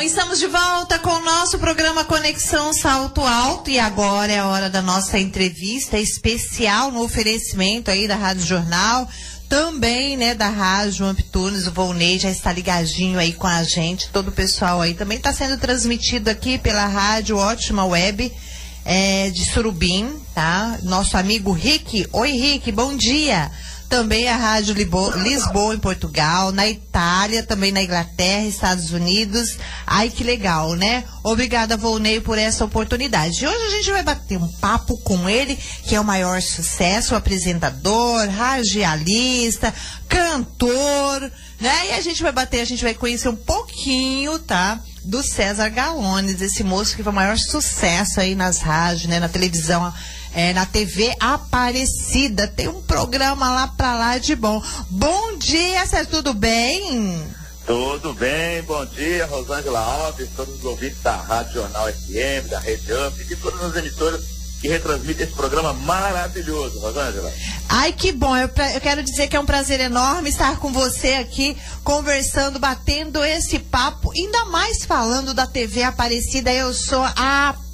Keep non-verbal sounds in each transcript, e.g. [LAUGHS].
Bom, estamos de volta com o nosso programa Conexão Salto Alto e agora é a hora da nossa entrevista especial no oferecimento aí da Rádio Jornal, também, né, da Rádio Amptunes, o Volney já está ligadinho aí com a gente, todo o pessoal aí também está sendo transmitido aqui pela Rádio Ótima Web é, de Surubim, tá? Nosso amigo Rick, oi Rick, bom dia! Também a Rádio Lisboa, em Portugal, na Itália, também na Inglaterra, Estados Unidos. Ai, que legal, né? Obrigada, Volney, por essa oportunidade. Hoje a gente vai bater um papo com ele, que é o maior sucesso, apresentador, radialista, cantor, né? E a gente vai bater, a gente vai conhecer um pouquinho, tá? Do César Galones, esse moço que foi o maior sucesso aí nas rádios, né? Na televisão é, na TV Aparecida. Tem um programa lá pra lá de bom. Bom dia, Sérgio, tudo bem? Tudo bem, bom dia, Rosângela Alves, todos os ouvintes da Rádio Jornal FM, da Rede Amp, e todas as emissoras que retransmite esse programa maravilhoso, Rosângela. Ai, que bom. Eu, eu, quero dizer que é um prazer enorme estar com você aqui, conversando, batendo esse papo, ainda mais falando da TV Aparecida. Eu sou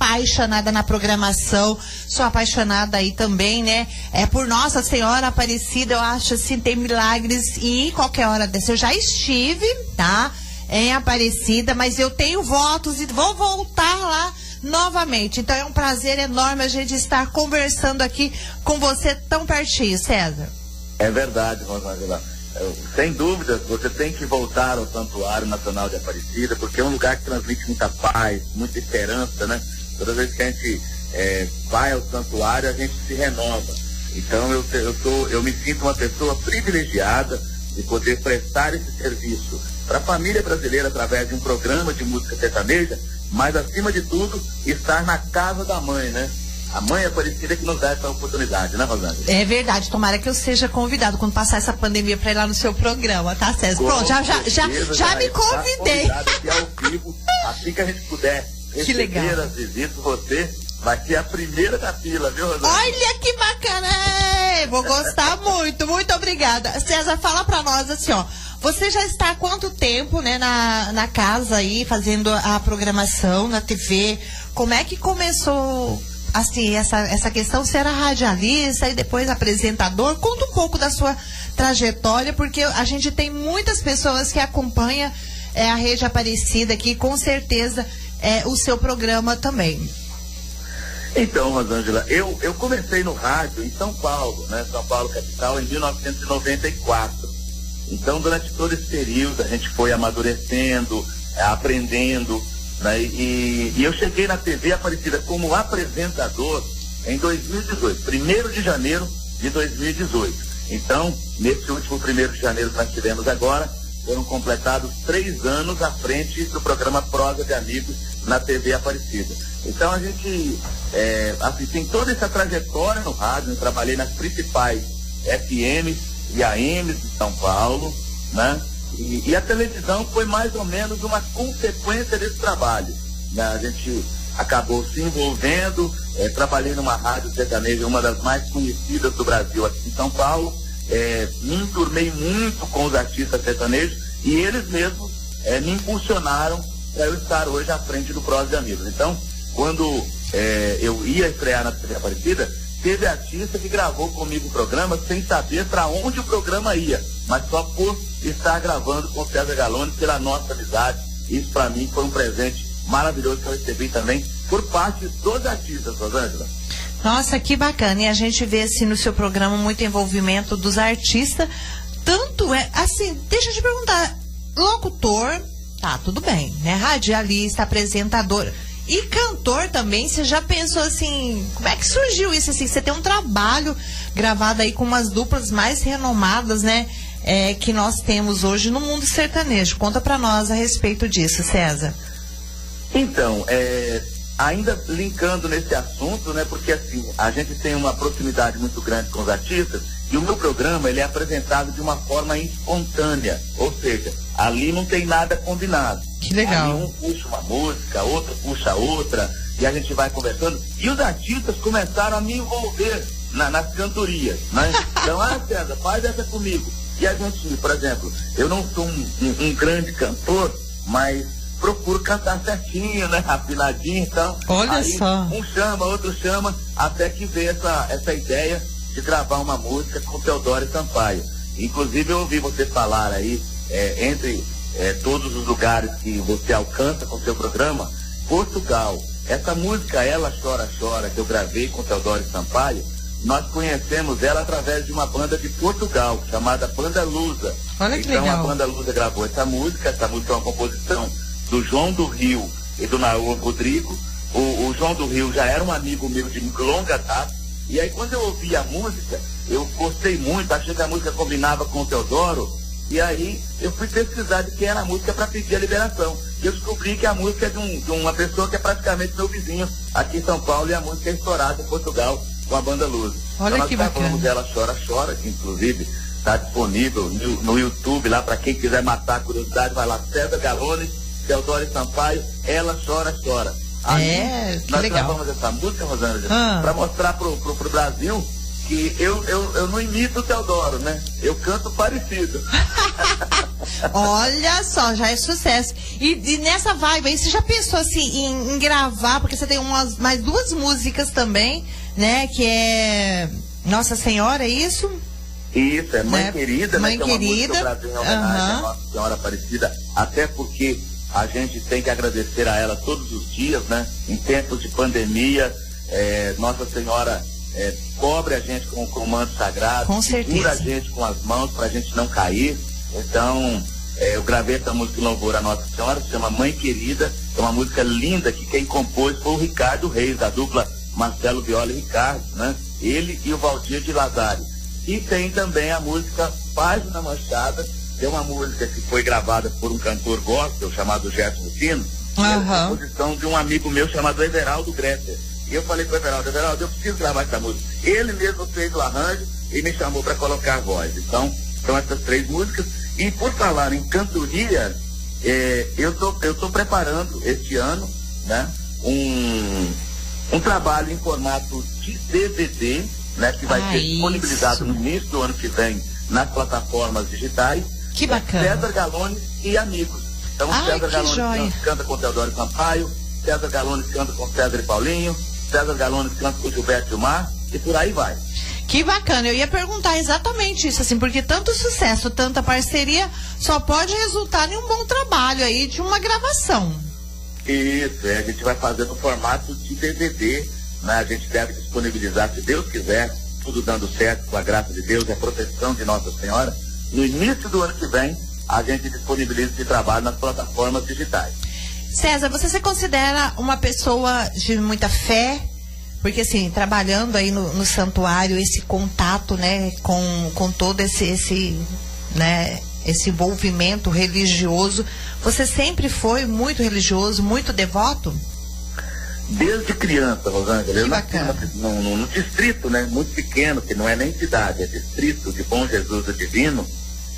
apaixonada na programação, sou apaixonada aí também, né? É por Nossa Senhora Aparecida, eu acho assim, tem milagres e qualquer hora dessa. Eu já estive, tá? Em Aparecida, mas eu tenho votos e vou voltar lá novamente. Então é um prazer enorme a gente estar conversando aqui com você tão pertinho, César. É verdade, Rosângela. Sem dúvida, você tem que voltar ao Santuário Nacional de Aparecida, porque é um lugar que transmite muita paz, muita esperança, né? Toda vez que a gente é, vai ao santuário, a gente se renova. Então eu, eu, tô, eu me sinto uma pessoa privilegiada de poder prestar esse serviço para a família brasileira através de um programa de música sertaneja mas acima de tudo, estar na casa da mãe, né? A mãe é parecida que nos dá essa oportunidade, né, Rosângela? É verdade. Tomara que eu seja convidado quando passar essa pandemia para ir lá no seu programa, tá, César? Pronto, já, já, já, já me convidei. Aqui ao vivo, assim que a gente puder receber as visitas, você vai ser a primeira da fila, viu, Rosângela? Olha que bacana! Vou gostar [LAUGHS] muito. Muito obrigada. César, fala para nós assim, ó. Você já está há quanto tempo, né, na, na casa aí, fazendo a programação na TV? Como é que começou, assim, essa, essa questão? Você era radialista e depois apresentador? Conta um pouco da sua trajetória, porque a gente tem muitas pessoas que acompanham é, a Rede Aparecida aqui, com certeza é, o seu programa também. Então, Rosângela, eu, eu comecei no rádio em São Paulo, né? São Paulo capital, em 1994. Então, durante todo esse período, a gente foi amadurecendo, é, aprendendo, né? e, e eu cheguei na TV Aparecida como apresentador em 2018, primeiro de janeiro de 2018. Então, nesse último primeiro de janeiro que nós tivemos agora, foram completados três anos à frente do programa Prosa de Amigos na TV Aparecida. Então a gente é, assim, tem toda essa trajetória no rádio, eu trabalhei nas principais FMs e AMs de São Paulo, né? E, e, a televisão foi mais ou menos uma consequência desse trabalho. Né? A gente acabou se envolvendo, é, trabalhei numa rádio sertaneja, uma das mais conhecidas do Brasil aqui em São Paulo, é, me enturmei muito com os artistas sertanejos e eles mesmos é, me impulsionaram para eu estar hoje à frente do Prós de Amigos. Então, quando é, eu ia estrear na TV Aparecida, teve artista que gravou comigo o programa sem saber para onde o programa ia, mas só por estar gravando com o César Galone pela nossa amizade. Isso para mim foi um presente maravilhoso que eu recebi também por parte dos artistas, Rosângela. Nossa, que bacana. E a gente vê assim no seu programa muito envolvimento dos artistas. Tanto é, assim, deixa eu te perguntar, locutor, tá, tudo bem, né? Radialista, apresentador. E cantor também, você já pensou assim, como é que surgiu isso? Assim, você tem um trabalho gravado aí com umas duplas mais renomadas, né? É, que nós temos hoje no mundo sertanejo. Conta para nós a respeito disso, César. Então, é, ainda linkando nesse assunto, né? Porque assim, a gente tem uma proximidade muito grande com os artistas e o meu programa ele é apresentado de uma forma espontânea, ou seja, ali não tem nada combinado. Que legal. Ali um puxa uma música, outro puxa outra, e a gente vai conversando. E os artistas começaram a me envolver na, nas cantorias, né? Então, ah, César, faz essa comigo. E a gente, por exemplo, eu não sou um, um, um grande cantor, mas procuro cantar certinho, né? Afinadinho e então. tal. Olha Aí, só. Um chama, outro chama, até que veio essa, essa ideia de gravar uma música com Teodoro Sampaio. Inclusive eu ouvi você falar aí, é, entre é, todos os lugares que você alcança com seu programa, Portugal. Essa música Ela Chora Chora, que eu gravei com Teodoro Sampaio, nós conhecemos ela através de uma banda de Portugal, chamada Banda Lusa. Olha que então legal. a Banda Lusa gravou essa música, essa música é uma composição do João do Rio e do Naú Rodrigo. O, o João do Rio já era um amigo meu de longa data. E aí quando eu ouvi a música, eu gostei muito, achei que a música combinava com o Teodoro. E aí eu fui pesquisar de quem era a música para pedir a liberação. E eu descobri que a música é de, um, de, uma pessoa que é praticamente meu vizinho aqui em São Paulo e a música é estourada em Portugal com a banda Luz. Olha então nós que gravamos bacana. Ela Chora Chora, que inclusive está disponível no, no YouTube lá para quem quiser matar a curiosidade, vai lá, César Galone, Teodoro Sampaio, Ela Chora Chora. Aí, É, nós legal. gravamos essa música, Rosângela, Ah. para mostrar pro, pro, pro Brasil que eu, eu, eu não imito o Teodoro, né? Eu canto parecido. [LAUGHS] Olha só, já é sucesso. E, e nessa vibe aí, você já pensou assim em, em gravar, porque você tem umas, mais duas músicas também, né? Que é Nossa Senhora, é isso? Isso, é Mãe Né? Querida, Mãe né? Que é uma música Querida, homenagem à Nossa Senhora Aparecida, até porque a gente tem que agradecer a ela todos os dias, né? Em tempos de pandemia, é, Nossa Senhora é, cobre a gente com, o manto sagrado, Com segura a gente com as mãos para a gente não cair. Então, é, eu gravei essa música em louvor à Nossa Senhora, se chama Mãe Querida, é uma música linda que quem compôs foi o Ricardo Reis, da dupla Marcelo Viola e Ricardo, né? Ele e o Valdir de Lazari. E tem também a música Página Manchada, é uma música que foi gravada por um cantor gospel chamado Gerson Rufino, e é composição de um amigo meu chamado Everaldo Greter. E eu falei para o Everaldo, Everaldo, eu preciso gravar essa música. Ele mesmo fez o arranjo e me chamou para colocar a voz. Então, são essas três músicas. E por falar em cantoria, eh, eu tô, tô preparando este ano, né, um, um trabalho em formato de DVD, né, que vai Ah, ser isso. disponibilizado no início do ano que vem nas plataformas digitais. Que É bacana. César Galone e amigos. Então, Ai, César Galone joia. canta, com Teodoro Sampaio, César Galone canta com César e Paulinho, César Galone canta com Gilberto Gilmar, e por aí vai. Que bacana, eu ia perguntar exatamente isso, assim, porque tanto sucesso, tanta parceria, só pode resultar em um bom trabalho aí de uma gravação. Isso, é, a gente vai fazer no formato de DVD, né? A gente deve disponibilizar, se Deus quiser, tudo dando certo, com a graça de Deus e a proteção de Nossa Senhora. No início do ano que vem, a gente disponibiliza esse trabalho nas plataformas digitais. César, você se considera uma pessoa de muita fé? Porque assim, trabalhando aí no, no santuário, esse contato, né, com, com todo esse, esse, né, esse envolvimento religioso, você sempre foi muito religioso, muito devoto? Desde criança, Rosângela, eu nasci num distrito, né, muito pequeno, que não é nem cidade, é distrito de Bom Jesus do Divino,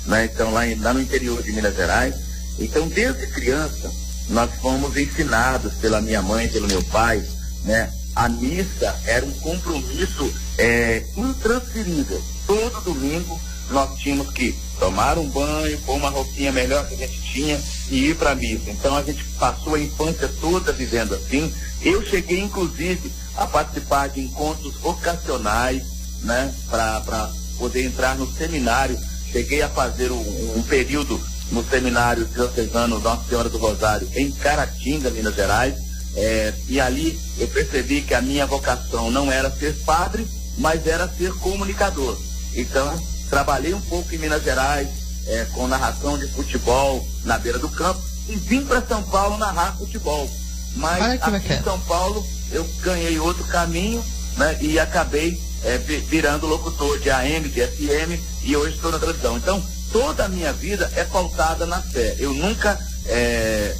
né, então lá, em- lá no interior de Minas Gerais. Então, desde criança, nós fomos ensinados pela minha mãe, pelo meu pai, né, a missa era um compromisso é, intransferível. Todo domingo nós tínhamos que tomar um banho, pôr uma roupinha melhor que a gente tinha e ir para a missa. Então a gente passou a infância toda vivendo assim. Eu cheguei, inclusive, a participar de encontros vocacionais, né, para poder entrar no seminário. Cheguei a fazer um, um período no seminário diocesano Nossa Senhora do Rosário, em Caratinga, Minas Gerais. É, e ali eu percebi que a minha vocação não era ser padre, mas era ser comunicador. Então, trabalhei um pouco em Minas Gerais, é, com narração de futebol na beira do campo, e vim para São Paulo narrar futebol. Mas que aqui em São Paulo eu ganhei outro caminho né, e acabei é, vi- virando locutor de AM, de FM, e hoje estou na televisão. Então, toda a minha vida é pautada na fé. Eu nunca é,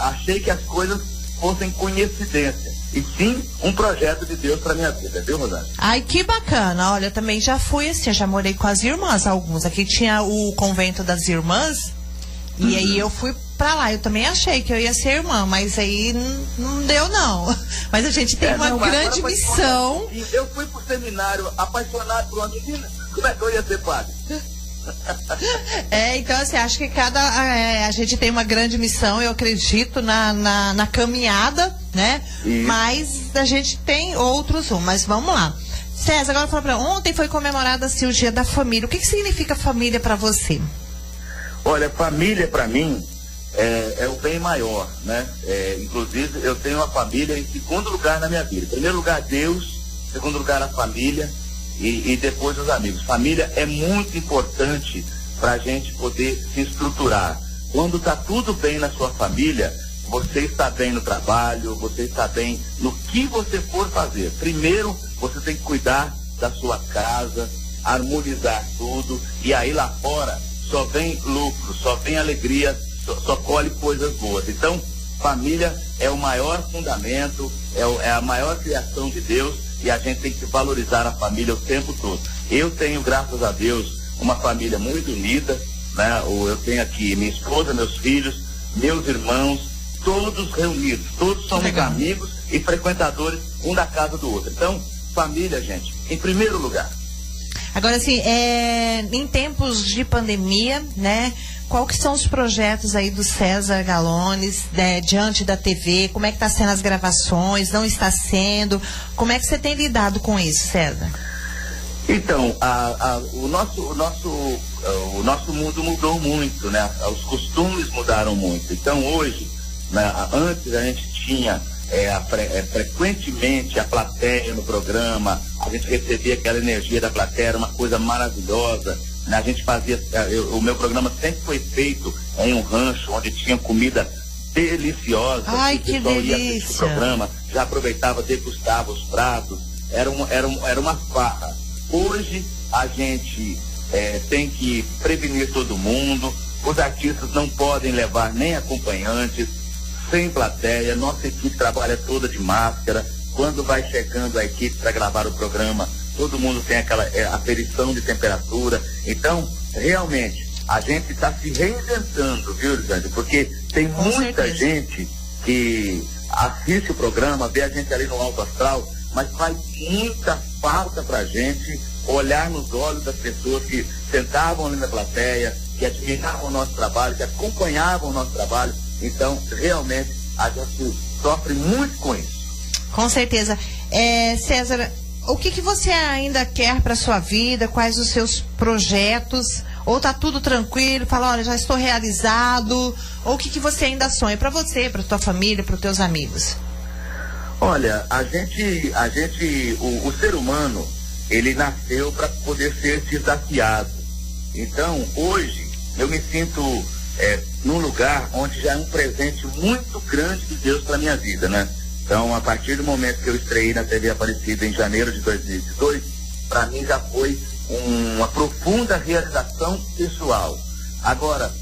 achei que as coisas fossem coincidência, e sim um projeto de Deus para minha vida, viu, Rosana? Ai, que bacana. Olha, também já fui assim, eu já morei com as irmãs, alguns. Aqui tinha o convento das irmãs, e aí eu fui pra lá. Eu também achei que eu ia ser irmã, mas aí não deu, não. [LAUGHS] Mas a gente tem É, uma não, grande missão. Eu fui pro seminário apaixonado por uma menina. Como é que eu ia ser padre? [LAUGHS] É, então assim, acho que cada. É, a gente tem uma grande missão, eu acredito, na, na, na caminhada, né? Isso. Mas a gente tem outros um, mas vamos lá. César, agora fala pra ontem foi comemorada assim, o dia da família. O que, que significa família para você? Olha, família para mim é, é, o bem maior, né? É, inclusive, eu tenho uma família em segundo lugar na minha vida. Primeiro lugar, Deus, segundo lugar, a família e, e depois os amigos. Família é muito importante para a gente poder se estruturar. Quando está tudo bem na sua família, você está bem no trabalho, você está bem no que você for fazer. Primeiro, você tem que cuidar da sua casa, harmonizar tudo, e aí lá fora só vem lucro, só vem alegria, só, só colhe coisas boas. Então, família é o maior fundamento, é, o, é a maior criação de Deus e a gente tem que valorizar a família o tempo todo. Eu tenho, graças a Deus, uma família muito unida, né? Eu tenho aqui minha esposa, meus filhos, meus irmãos, todos reunidos, todos somos Legal. amigos e frequentadores um da casa do outro. Então, família, gente, em primeiro lugar. Agora, assim, é, em tempos de pandemia, né? Qual que são os projetos aí do César Galones né, diante da TV? Como é que está sendo as gravações? Não está sendo? Como é que você tem lidado com isso, César? Então, a, a, o, nosso, o, nosso, o nosso mundo mudou muito, né? Os costumes mudaram muito. Então, hoje, né, antes a gente tinha é, a, é, frequentemente a plateia no programa, a gente recebia aquela energia da plateia, uma coisa maravilhosa. Né? A gente fazia, é, eu, o meu programa sempre foi feito em um rancho onde tinha comida deliciosa. Ai, que delícia! o programa, já aproveitava, degustava os pratos, era, um, era, um, era uma farra. Hoje a gente é, tem que prevenir todo mundo, os artistas não podem levar nem acompanhantes, sem plateia, nossa equipe trabalha toda de máscara. Quando vai chegando a equipe para gravar o programa, todo mundo tem aquela é, aferição de temperatura. Então, realmente, a gente está se reinventando, viu, Lisandro? Porque tem Com muita certeza. gente que assiste o programa, vê a gente ali no alto astral, mas faz muita falta para a gente olhar nos olhos das pessoas que sentavam ali na plateia, que admiravam o nosso trabalho, que acompanhavam o nosso trabalho. Então, realmente, a gente sofre muito com isso. Com certeza. É, César, o que, que você ainda quer para sua vida? Quais os seus projetos? Ou tá tudo tranquilo? Fala, olha, já estou realizado? Ou o que, que você ainda sonha para você, para tua família, para os teus amigos? Olha, a gente, a gente, o, o ser humano, ele nasceu para poder ser desafiado. Então, hoje, eu me sinto é, num lugar onde já é um presente muito grande de Deus para minha vida, né? Então, a partir do momento que eu estreiei na TV Aparecida em janeiro de 2018, para mim já foi um, uma profunda realização pessoal. Agora,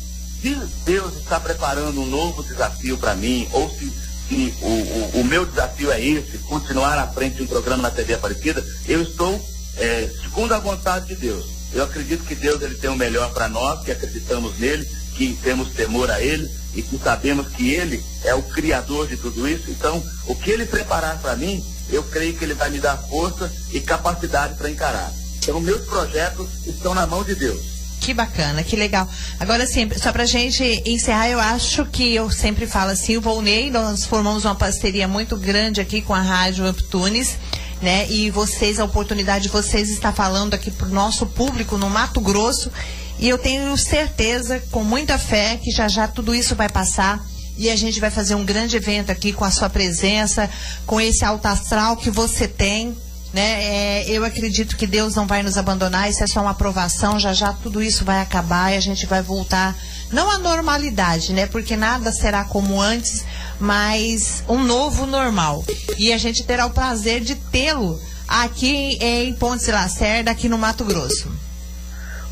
se Deus está preparando um novo desafio para mim, ou se, se o, o, o, meu desafio é esse, continuar à frente de um programa na TV Aparecida, eu estou é, segundo a vontade de Deus. Eu acredito que Deus ele tem o melhor para nós, que acreditamos nele, que temos temor a Ele e que sabemos que Ele é o Criador de tudo isso. Então, o que Ele preparar para mim, eu creio que Ele vai me dar força e capacidade para encarar. Então, meus projetos estão na mão de Deus. Que bacana, que legal. Agora, sim, só pra gente encerrar, eu acho que eu sempre falo assim, o Volney, nós formamos uma parceria muito grande aqui com a Rádio Uptunes, né? E vocês, a oportunidade de vocês estar falando aqui pro nosso público no Mato Grosso e eu tenho certeza, com muita fé, que já já tudo isso vai passar e a gente vai fazer um grande evento aqui com a sua presença, com esse alto astral que você tem. Né? É, eu acredito que Deus não vai nos abandonar, isso é só uma aprovação, já já tudo isso vai acabar e a gente vai voltar, não à normalidade, né? Porque nada será como antes, mas um novo normal. E a gente terá o prazer de tê-lo aqui em Pontes Lacerda, aqui no Mato Grosso.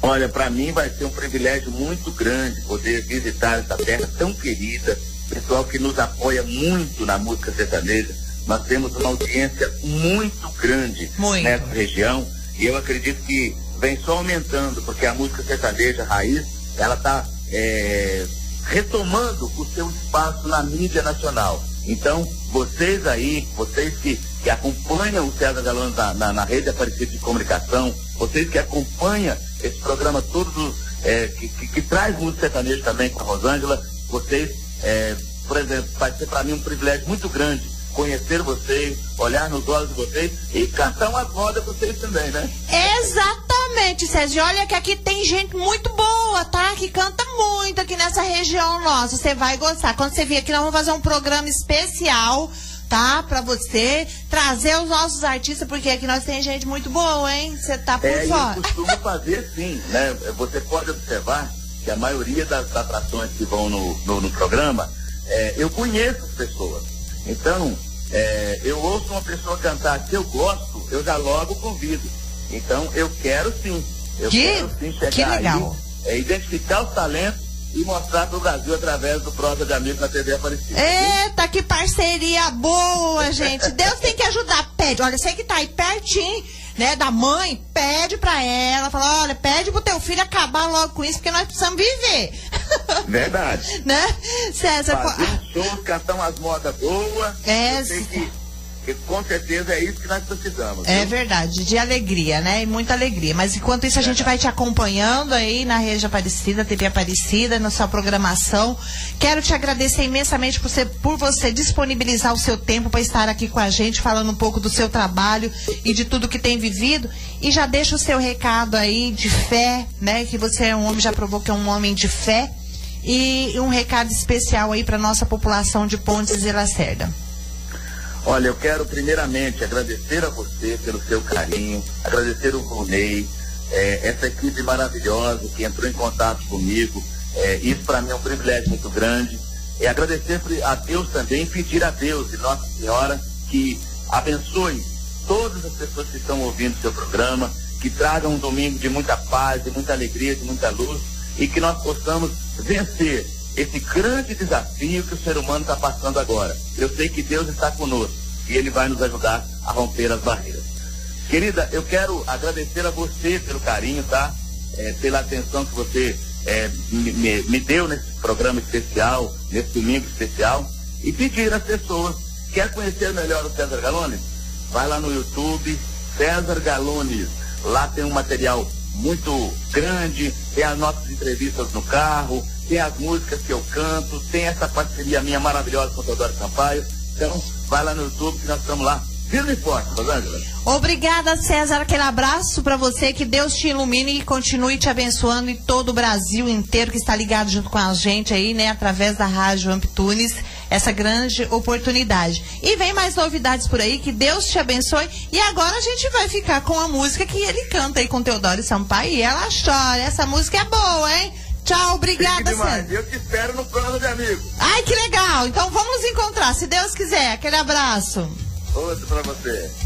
Olha, para mim vai ser um privilégio muito grande poder visitar essa terra tão querida, pessoal que nos apoia muito na música sertaneja. Nós temos uma audiência muito grande muito. nessa região e eu acredito que vem só aumentando, porque a música sertaneja raiz, ela está é, retomando o seu espaço na mídia nacional. Então, vocês aí, vocês que, que acompanham o César Galão na, na, na rede Aparecida de Comunicação, vocês que acompanham esse programa todo é, que, que, que, traz música sertaneja também com a Rosângela. Vocês, é, por exemplo, vai ser para mim um privilégio muito grande conhecer vocês, olhar nos olhos de vocês e cantar umas modas para vocês também, né? Exatamente, Sérgio. Olha que aqui tem gente muito boa, tá? Que canta muito aqui nessa região nossa. Você vai gostar. Quando você vir aqui, nós vamos fazer um programa especial tá? Pra você trazer os nossos artistas, porque aqui nós tem gente muito boa, hein? Você tá por é, fora. Eu costumo fazer sim, né? Você pode observar que a maioria das atrações que vão no, no, no programa, é, eu conheço as pessoas. Então, é, eu ouço uma pessoa cantar que eu gosto, eu já logo convido. Então, eu quero sim. Eu que, quero sim chegar que legal. aí, é, identificar os talentos e mostrar para o Brasil através do Prosa de Amigos na TV Aparecida. Eita, que parceria boa, gente. Deus tem que ajudar. Pede, olha, sei que tá aí pertinho, né, da mãe, pede pra ela, fala, olha, pede pro teu filho acabar logo com isso, porque nós precisamos viver. [LAUGHS] Verdade. né? César, Fazer um show, cantar umas modas boas. É, eu sei que porque com certeza é isso que nós precisamos. É viu? verdade, de alegria, né? E muita alegria. Mas enquanto isso, a gente vai te acompanhando aí na Rede Aparecida, TV Aparecida, na sua programação. Quero te agradecer imensamente por, ser, por você disponibilizar o seu tempo para estar aqui com a gente, falando um pouco do seu trabalho e de tudo que tem vivido. E já deixa o seu recado aí de fé, né? Que você é um homem, já provou que é um homem de fé. E um recado especial aí para nossa população de Pontes e Lacerda. Olha, eu quero primeiramente agradecer a você pelo seu carinho, agradecer o Ronei, é, essa equipe maravilhosa que entrou em contato comigo. É, isso para mim é um privilégio muito grande. E agradecer a Deus também, pedir a Deus e Nossa Senhora que abençoe todas as pessoas que estão ouvindo o seu programa, que tragam um domingo de muita paz, de muita alegria, de muita luz e que nós possamos vencer esse grande desafio que o ser humano está passando agora. Eu sei que Deus está conosco e Ele vai nos ajudar a romper as barreiras. Querida, eu quero agradecer a você pelo carinho, tá? É, pela atenção que você é, me, me, deu nesse programa especial, nesse domingo especial, e pedir às pessoas, quer conhecer melhor o César Galones? Vai lá no YouTube, César Galones. Lá tem um material muito grande, tem as nossas entrevistas no carro, tem as músicas que eu canto, tem essa parceria minha maravilhosa com o Teodoro Sampaio. Então, vai lá no YouTube que nós estamos lá. Firme e forte, Rosângela. Obrigada, César. Aquele abraço para você. Que Deus te ilumine e continue te abençoando em todo o Brasil inteiro que está ligado junto com a gente aí, né? Através da Rádio Amptunes. Essa grande oportunidade. E vem mais novidades por aí. Que Deus te abençoe. E agora a gente vai ficar com a música que ele canta aí com Teodoro Sampaio. E ela chora. Essa música é boa, hein? Tchau, obrigada, Sandra. Eu te espero no plano de amigo. Ai, que legal. Então vamos nos encontrar, se Deus quiser. Aquele abraço. Outro pra você.